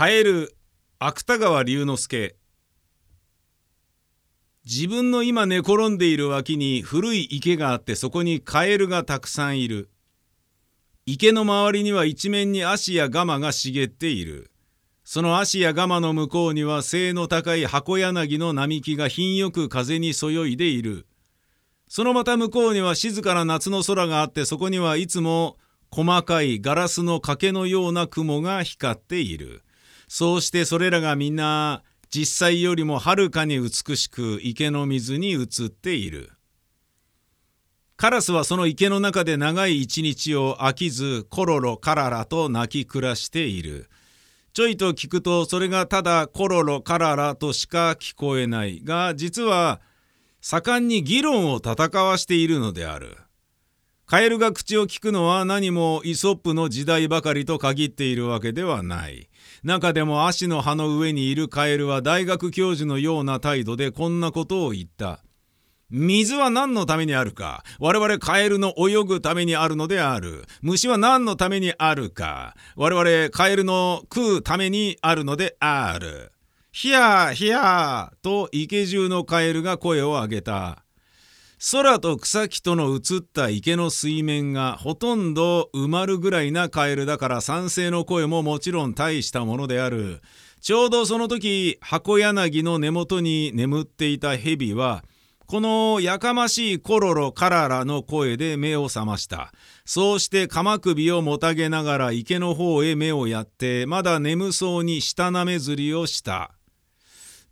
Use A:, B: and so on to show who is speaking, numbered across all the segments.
A: カエル芥川龍之介。自分の今寝転んでいる脇に古い池があってそこにカエルがたくさんいる。池の周りには一面に足やガマが茂っている。その足やガマの向こうには背の高い箱柳の並木が品よく風にそよいでいる。そのまた向こうには静かな夏の空があってそこにはいつも細かいガラスの賭けのような雲が光っている。そうしてそれらがみんな実際よりもはるかに美しく池の水に映っている。カラスはその池の中で長い一日を飽きずコロロカララと泣き暮らしている。ちょいと聞くとそれがただコロロカララとしか聞こえないが実は盛んに議論を戦わしているのである。カエルが口を聞くのは何もイソップの時代ばかりと限っているわけではない。中でも足の葉の上にいるカエルは大学教授のような態度でこんなことを言った。水は何のためにあるか？我々カエルの泳ぐためにあるのである。虫は何のためにあるか？我々カエルの食うためにあるのである。ひやひやと池中のカエルが声を上げた。空と草木との映った池の水面がほとんど埋まるぐらいなカエルだから賛成の声ももちろん大したものである。ちょうどその時箱柳の根元に眠っていた蛇はこのやかましいコロロカララの声で目を覚ました。そうして鎌首をもたげながら池の方へ目をやってまだ眠そうに舌なめずりをした。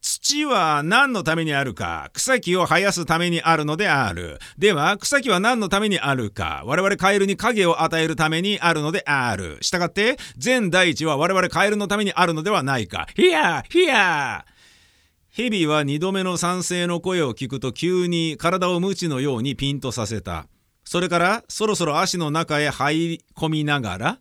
A: 土は何のためにあるか草木を生やすためにあるのである。では草木は何のためにあるか我々カエルに影を与えるためにあるのである。したがって全大地は我々カエルのためにあるのではないか。ヒヤヒヤヘビは二度目の賛成の声を聞くと急に体を無知のようにピンとさせた。それからそろそろ足の中へ入り込みながら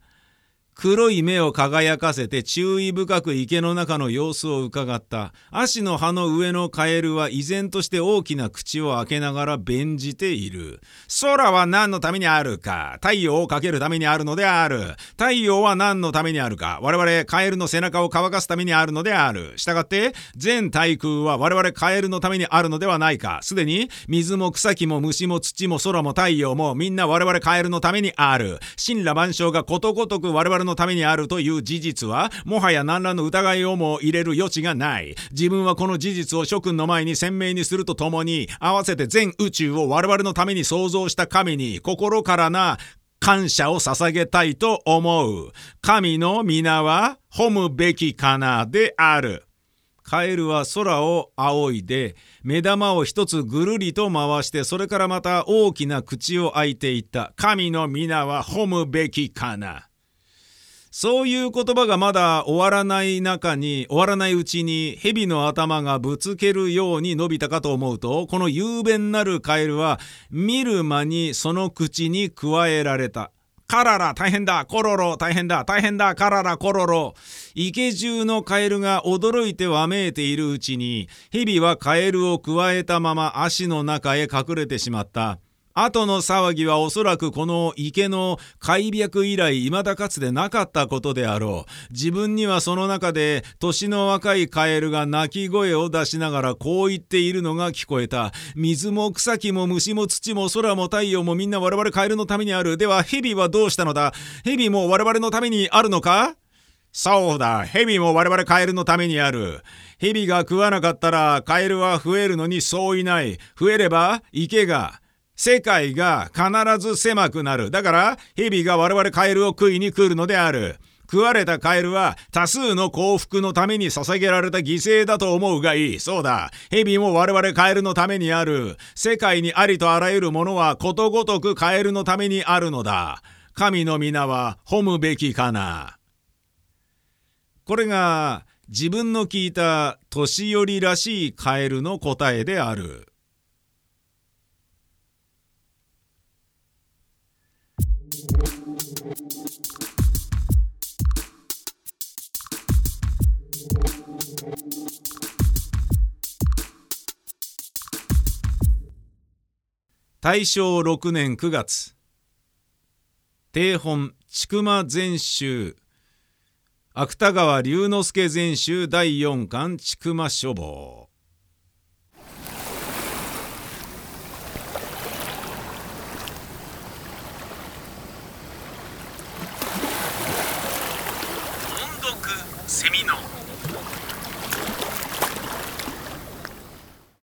A: 黒い目を輝かせて注意深く池の中の様子を伺った。足の葉の上のカエルは依然として大きな口を開けながら弁じている。空は何のためにあるか太陽をかけるためにあるのである。太陽は何のためにあるか我々カエルの背中を乾かすためにあるのである。したがって全対空は我々カエルのためにあるのではないか。すでに水も草木も虫も土も空も太陽もみんな我々カエルのためにある。神羅万象がことごとく我々ののためにあるという事実はもはや何らの疑いをも入れる余地がない。自分はこの事実を諸君の前に鮮明にするとともに合わせて全宇宙を我々のために創造した神に心からな感謝を捧げたいと思う。神の皆は褒むべきかなである。カエルは空を仰いで目玉を一つぐるりと回してそれからまた大きな口を開いていった。神の皆は褒むべきかな。そういう言葉がまだ終わらない中に終わらないうちに蛇の頭がぶつけるように伸びたかと思うとこの雄弁なるカエルは見る間にその口に加えられた。カララ大変だコロロ大変だ大変だカララコロロ池中のカエルが驚いてわめいているうちに蛇はカエルをくわえたまま足の中へ隠れてしまった。後の騒ぎはおそらくこの池の開闢以来未だかつてなかったことであろう。自分にはその中で年の若いカエルが鳴き声を出しながらこう言っているのが聞こえた。水も草木も虫も土も空も太陽もみんな我々カエルのためにある。では蛇はどうしたのだ？蛇も我々のためにあるのか？そうだ、蛇も我々カエルのためにある。蛇が食わなかったらカエルは増えるのにそういない。増えれば池が。世界が必ず狭くなる。だから、蛇が我々カエルを食いに来るのである。食われたカエルは多数の幸福のために捧げられた犠牲だと思うがいい。そうだ。蛇も我々カエルのためにある。世界にありとあらゆるものはことごとくカエルのためにあるのだ。神の皆は褒むべきかな。これが自分の聞いた年寄りらしいカエルの答えである。大正6年9月。定本千曲全集芥川龍之介全集第4巻千曲書房。
B: 音読セミの